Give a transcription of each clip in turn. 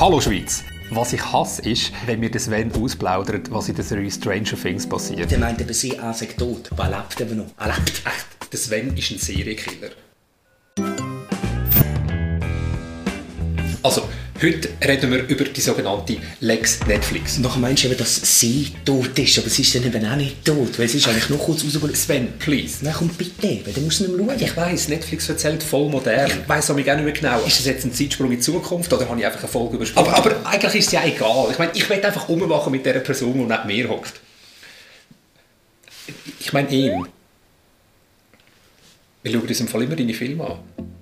Hallo Schweiz! Was ich hasse, ist, wenn mir das Sven ausplaudert, was in der Serie Stranger Things passiert. Der meint eben, sie sei tot. Aber er noch. Er lebt echt. Der Sven ist ein Serienkiller. Heute reden wir über die sogenannte Lex Netflix. Nachher meinst du eben, dass sie tot ist, aber sie ist dann eben auch nicht tot, weil sie ist eigentlich noch kurz rausgekommen. Sven, please. Nein, komm bitte, weil dann musst du nicht mehr schauen. Ich weiss, Netflix erzählt voll modern. Ich weiss auch nicht mehr genau, ist das jetzt ein Zeitsprung in die Zukunft oder habe ich einfach eine Folge übersprungen? Aber, aber eigentlich ist es ja egal. Ich meine, ich will einfach rummachen mit dieser Person, die neben mir hockt. Ich meine ihn. Wir schauen uns im Fall immer deine Filme an.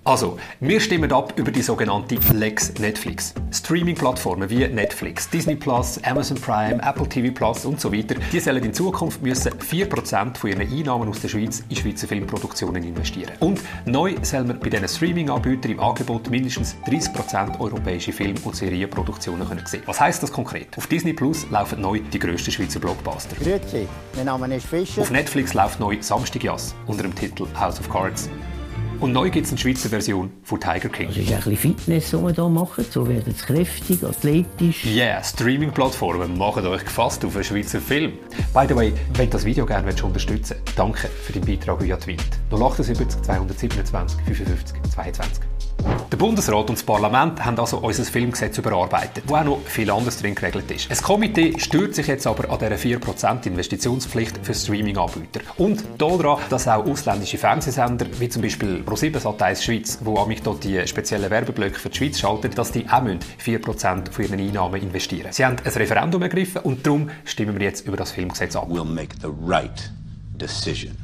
Also, wir stimmen ab über die sogenannte Lex Netflix. Streaming-Plattformen wie Netflix, Disney Plus, Amazon Prime, Apple TV Plus und so weiter, die sollen in Zukunft müssen 4% von ihren Einnahmen aus der Schweiz in Schweizer Filmproduktionen investieren. Und neu soll man bei diesen Streaming-Anbietern im Angebot mindestens 30% europäische Film- und Serienproduktionen können sehen. Was heißt das konkret? Auf Disney Plus laufen neu die grössten Schweizer Blockbuster. Grüezi, mein Name ist Fischer. Auf Netflix läuft neu Samstagjass unter dem Titel House of Cards. Und neu gibt es eine Schweizer Version von Tiger King. Das ist ein bisschen Fitness, was wir hier machen. So werden es kräftig, athletisch. Yeah, Streaming-Plattformen machen euch gefasst auf einen Schweizer Film. By the way, wenn du das Video gerne willst, unterstützen danke für deinen Beitrag via Tweet. 078 227 55 22. Der Bundesrat und das Parlament haben also unser Filmgesetz überarbeitet, wo auch noch viel anderes drin geregelt ist. Ein Komitee stört sich jetzt aber an dieser 4% Investitionspflicht für Streaming-Anbieter. Und daran, dass auch ausländische Fernsehsender, wie zum Beispiel Pro7 Sat1 Schweiz, wo mich dort die speziellen Werbeblöcke für die Schweiz schalten, dass die auch 4% von ihren Einnahmen investieren. Sie haben ein Referendum ergriffen und darum stimmen wir jetzt über das Filmgesetz ab. We'll make the right decision.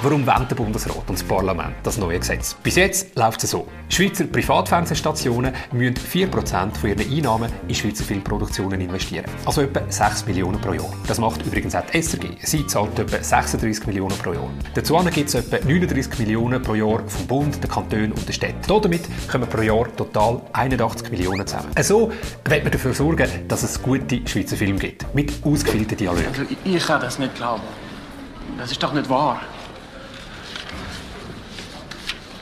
Warum wollen der Bundesrat und das Parlament das neue Gesetz? Bis jetzt läuft es so. Schweizer Privatfernsehstationen müssen 4% von ihren Einnahmen in Schweizer Filmproduktionen investieren. Also etwa 6 Millionen pro Jahr. Das macht übrigens auch die SRG. Sie zahlt etwa 36 Millionen pro Jahr. Dazu gibt es etwa 39 Millionen pro Jahr vom Bund, den Kantonen und den Städten. Damit kommen pro Jahr total 81 Millionen zusammen. So wird man dafür sorgen, dass es gute Schweizer Filme gibt. Mit ausgefeilten Dialogen. Also, ich kann das nicht glauben. Das ist doch nicht wahr.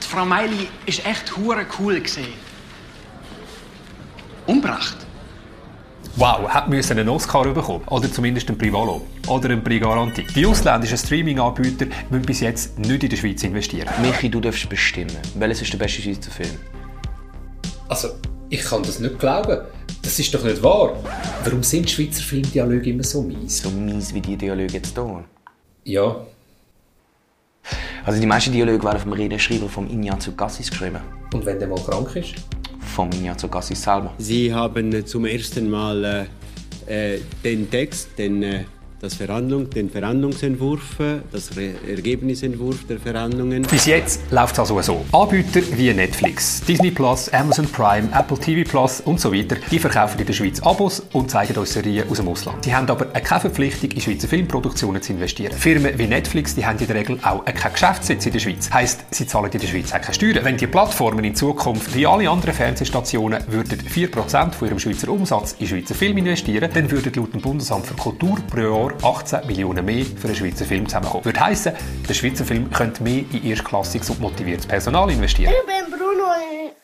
Die Frau Meili ist echt hure cool gesehen. Umbracht. Wow, hat müssen einen Oscar bekommen. Oder zumindest einen Privalo. Oder einen Prix Garantie. Die ausländischen Streaming-Anbieter müssen bis jetzt nicht in der Schweiz investieren. Michi, du darfst bestimmen. Welches ist der beste Schweizer Film? Also, ich kann das nicht glauben. Das ist doch nicht wahr. Warum sind Schweizer Filmdialoge immer so mies? So mies wie die Dialoge jetzt hier. Ja, Also die meisten Dialoge werden vom Redenschreiber vom Ignazio Cassis geschrieben. und wenn der mal krank ist? Vom Ignazio Cassis selber. Sie haben äh, zum ersten Mal äh, äh, den Text, den, äh, das Verhandlung, den Verhandlungsentwurf, das Re Ergebnisentwurf der Verhandlungen. Bis jetzt läuft es also so. Anbieter wie Netflix, Disney Plus, Amazon Prime, Apple TV Plus und so weiter, die verkaufen in der Schweiz Abos und zeigen uns Serien aus dem Ausland. Die haben aber keine Verpflichtung, in Schweizer Filmproduktionen zu investieren. Firmen wie Netflix, die haben in der Regel auch keinen Geschäftssitz in der Schweiz. Heißt, sie zahlen in der Schweiz auch keine Steuern. Wenn die Plattformen in Zukunft wie alle anderen Fernsehstationen würden 4% von ihrem Schweizer Umsatz in Schweizer Film investieren, dann würden laut dem Bundesamt für Kultur pro Jahr 18 Millionen mehr für einen Schweizer Film zusammenkommen. Würde heissen, der Schweizer Film könnte mehr in erstklassiges und motiviertes Personal investieren. Ich bin Bruno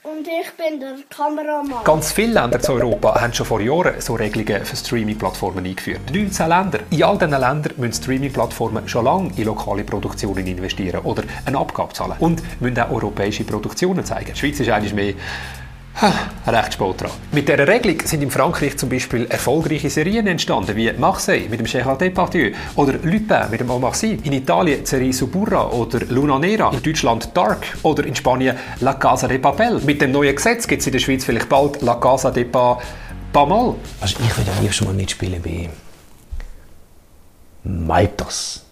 und ich bin der Kameramann. Ganz viele Länder zu Europa haben schon vor Jahren so Regelungen für Streaming-Plattformen eingeführt. 19 Länder. In all diesen Ländern müssen Streaming-Plattformen schon lange in lokale Produktionen investieren oder eine Abgabe zahlen. Und müssen auch europäische Produktionen zeigen. Die Schweiz ist eigentlich mehr recht spät dran. Mit dieser Regelung sind in Frankreich zum Beispiel erfolgreiche Serien entstanden, wie Marseille mit dem Gérard Depardieu oder Lupin mit dem Omar Sy. In Italien Serie Suburra oder Luna Nera. In Deutschland Dark oder in Spanien La Casa de Papel. Mit dem neuen Gesetz gibt es in der Schweiz vielleicht bald La Casa de Pa... Pamal. Also ich würde am liebsten mal mitspielen bei Maltas.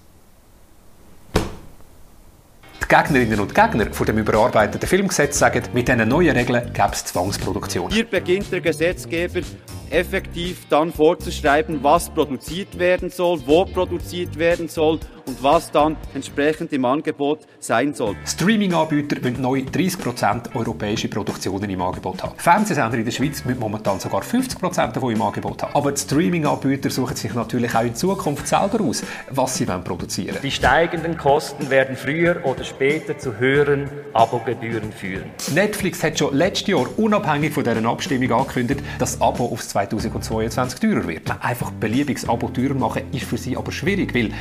Die Gegnerinnen und Gegner von dem überarbeiteten Filmgesetz sagen, mit diesen neuen Regeln gäbe es Zwangsproduktion. Hier beginnt der Gesetzgeber effektiv dann vorzuschreiben, was produziert werden soll, wo produziert werden soll und was dann entsprechend im Angebot sein soll. Streaming-Anbieter wollen neu 30% europäische Produktionen im Angebot haben. Fernsehsender in der Schweiz müssen momentan sogar 50% davon im Angebot haben. Aber die Streaming-Anbieter suchen sich natürlich auch in Zukunft selber aus, was sie produzieren wollen. Die steigenden Kosten werden früher oder später zu höheren Abogebühren führen. Netflix hat schon letztes Jahr unabhängig von dieser Abstimmung angekündigt, dass das Abo aufs 2022 teurer wird. Einfach beliebiges Abo teurer machen ist für sie aber schwierig, weil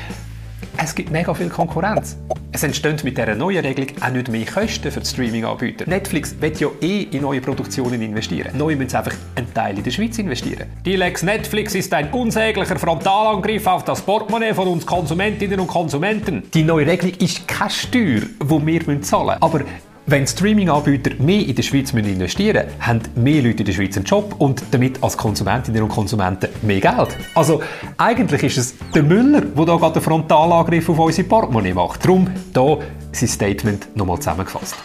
es gibt mega viel Konkurrenz. Es entstehen mit dieser neuen Regelung auch nicht mehr Kosten für die Streaming-Anbieter. Netflix wird ja eh in neue Produktionen investieren. Neu müssen sie einfach einen Teil in der Schweiz investieren. Die Lex Netflix ist ein unsäglicher Frontalangriff auf das Portemonnaie von uns Konsumentinnen und Konsumenten. Die neue Regelung ist keine Steuer, die wir zahlen müssen. Aber wenn Streaming-Anbieter mehr in der Schweiz investieren müssen, haben mehr Leute in der Schweiz einen Job und damit als Konsumentinnen und Konsumenten mehr Geld. Also eigentlich ist es der Müller, der hier gerade den Frontalangriff auf unsere Portemonnaie macht. Darum hier sein Statement nochmal zusammengefasst.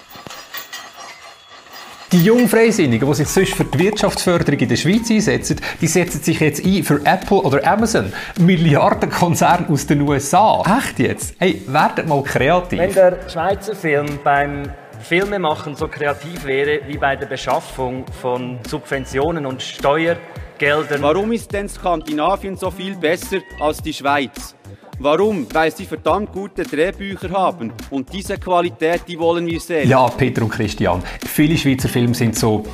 Die Jungfreisinnigen, die sich sonst für die Wirtschaftsförderung in der Schweiz einsetzen, die setzen sich jetzt ein für Apple oder Amazon. Milliardenkonzern aus den USA. Echt jetzt? Hey, werdet mal kreativ. Wenn der Schweizer Film beim Filme machen so kreativ wäre wie bei der Beschaffung von Subventionen und Steuergeldern. Warum ist denn Skandinavien so viel besser als die Schweiz? Warum? Weil sie verdammt gute Drehbücher haben. Und diese Qualität, die wollen wir sehen. Ja, Peter und Christian, viele Schweizer Filme sind so...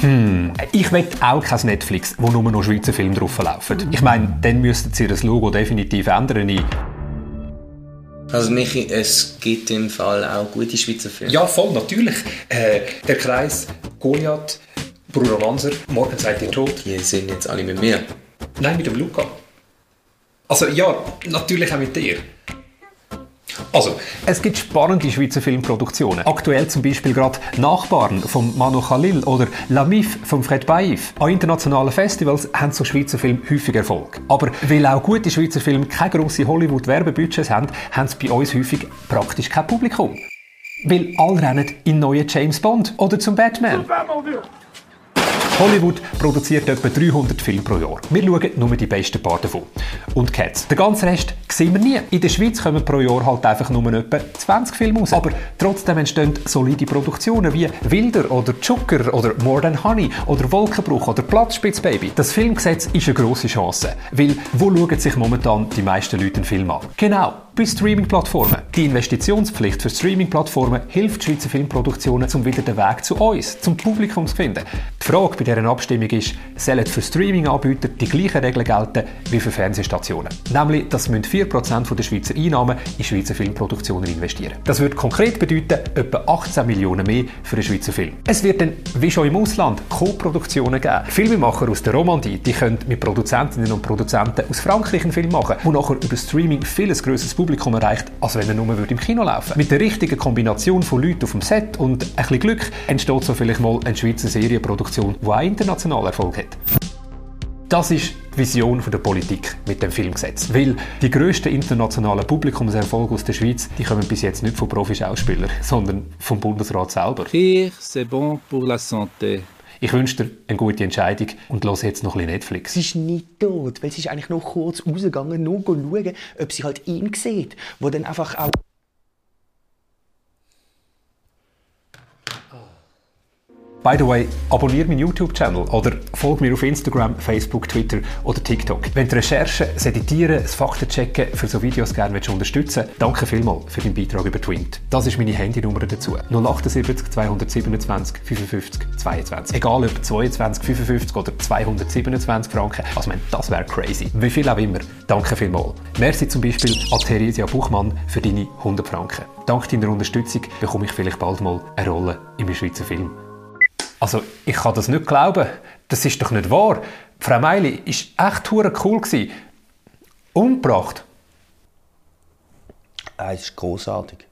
Hm, ich will auch kein Netflix, wo nur noch Schweizer Filme drauflaufen. Ich meine, dann müssten sie das Logo definitiv ändern in also Michi, es gibt im Fall auch gute Schweizer Filme. Ja, voll, natürlich. Äh, der Kreis, Goliath, Bruno Manser, Morgen seid ihr tot. Die sind jetzt alle mit mir. Nein, mit dem Luca. Also ja, natürlich auch mit dir. Also, es gibt spannende Schweizer Filmproduktionen. Aktuell zum Beispiel gerade Nachbarn von Manu Khalil oder La Mif von Fred Baif. An internationalen Festivals haben so Schweizer Filme häufig Erfolg. Aber weil auch gute Schweizer Filme keine grossen Hollywood-Werbebudgets haben, haben sie bei uns häufig praktisch kein Publikum. Weil alle rennen in neue James Bond oder zum Batman. Hollywood produziert etwa 300 Filme pro Jahr. Wir schauen nur die besten paar davon. Und Cats. Den ganzen Rest sehen wir nie. In der Schweiz kommen pro Jahr halt einfach nur etwa 20 Filme raus. Aber trotzdem entstehen solide Produktionen wie Wilder oder Zucker oder More Than Honey oder Wolkenbruch oder Platzspitzbaby. Das Filmgesetz ist eine grosse Chance. Weil wo schauen sich momentan die meisten Leute einen Film an? Genau, bei Streaming-Plattformen. Die Investitionspflicht für Streaming-Plattformen hilft Schweizer Filmproduktionen, um wieder den Weg zu uns, zum Publikum zu finden. Die Frage bei dieser Abstimmung ist, sollen für Streaming-Anbieter die gleichen Regeln gelten wie für Fernsehstationen? Nämlich, dass 4% der Schweizer Einnahmen in Schweizer Filmproduktionen investieren. Das würde konkret bedeuten, etwa 18 Millionen mehr für einen Schweizer Film. Es wird dann, wie schon im Ausland, Co-Produktionen geben. Filmemacher aus der Romandie, die können mit Produzentinnen und Produzenten aus Frankreich einen Film machen, der nachher über Streaming vieles grösseres Publikum erreicht, als wenn er nur im Kino laufen würde. Mit der richtigen Kombination von Leuten auf dem Set und ein bisschen Glück entsteht so vielleicht mal eine Schweizer Serienproduktion, die auch international Erfolg hat. Das ist die Vision der Politik mit dem Filmgesetz. Weil die grössten internationalen Publikumserfolge aus der Schweiz, die kommen bis jetzt nicht von Profi-Schauspielern, sondern vom Bundesrat selber. Rire, c'est bon pour la santé. Ich wünsche dir eine gute Entscheidung und los jetzt noch ein bisschen Netflix. Sie ist nicht tot, weil sie ist eigentlich noch kurz rausgegangen, nur schauen, ob sie halt ihn sieht, wo dann einfach auch... By the way, abonniere meinen YouTube-Channel oder folge mir auf Instagram, Facebook, Twitter oder TikTok. Wenn du Recherchen, Editieren, das Faktenchecken für so Videos gerne unterstützen willst, danke vielmals für deinen Beitrag über Twint. Das ist meine Handynummer dazu. 078 227 55 22. Egal ob 22, 55 oder 227 Franken. Also, ich meine, das wäre crazy. Wie viel auch immer. Danke vielmals. Merci zum Beispiel an Theresia Buchmann für deine 100 Franken. Dank deiner Unterstützung bekomme ich vielleicht bald mal eine Rolle im Schweizer Film. Also, ich kann das nicht glauben. Das ist doch nicht wahr. Frau Meili war echt cool. Gewesen. Umgebracht. Ah, es ist großartig.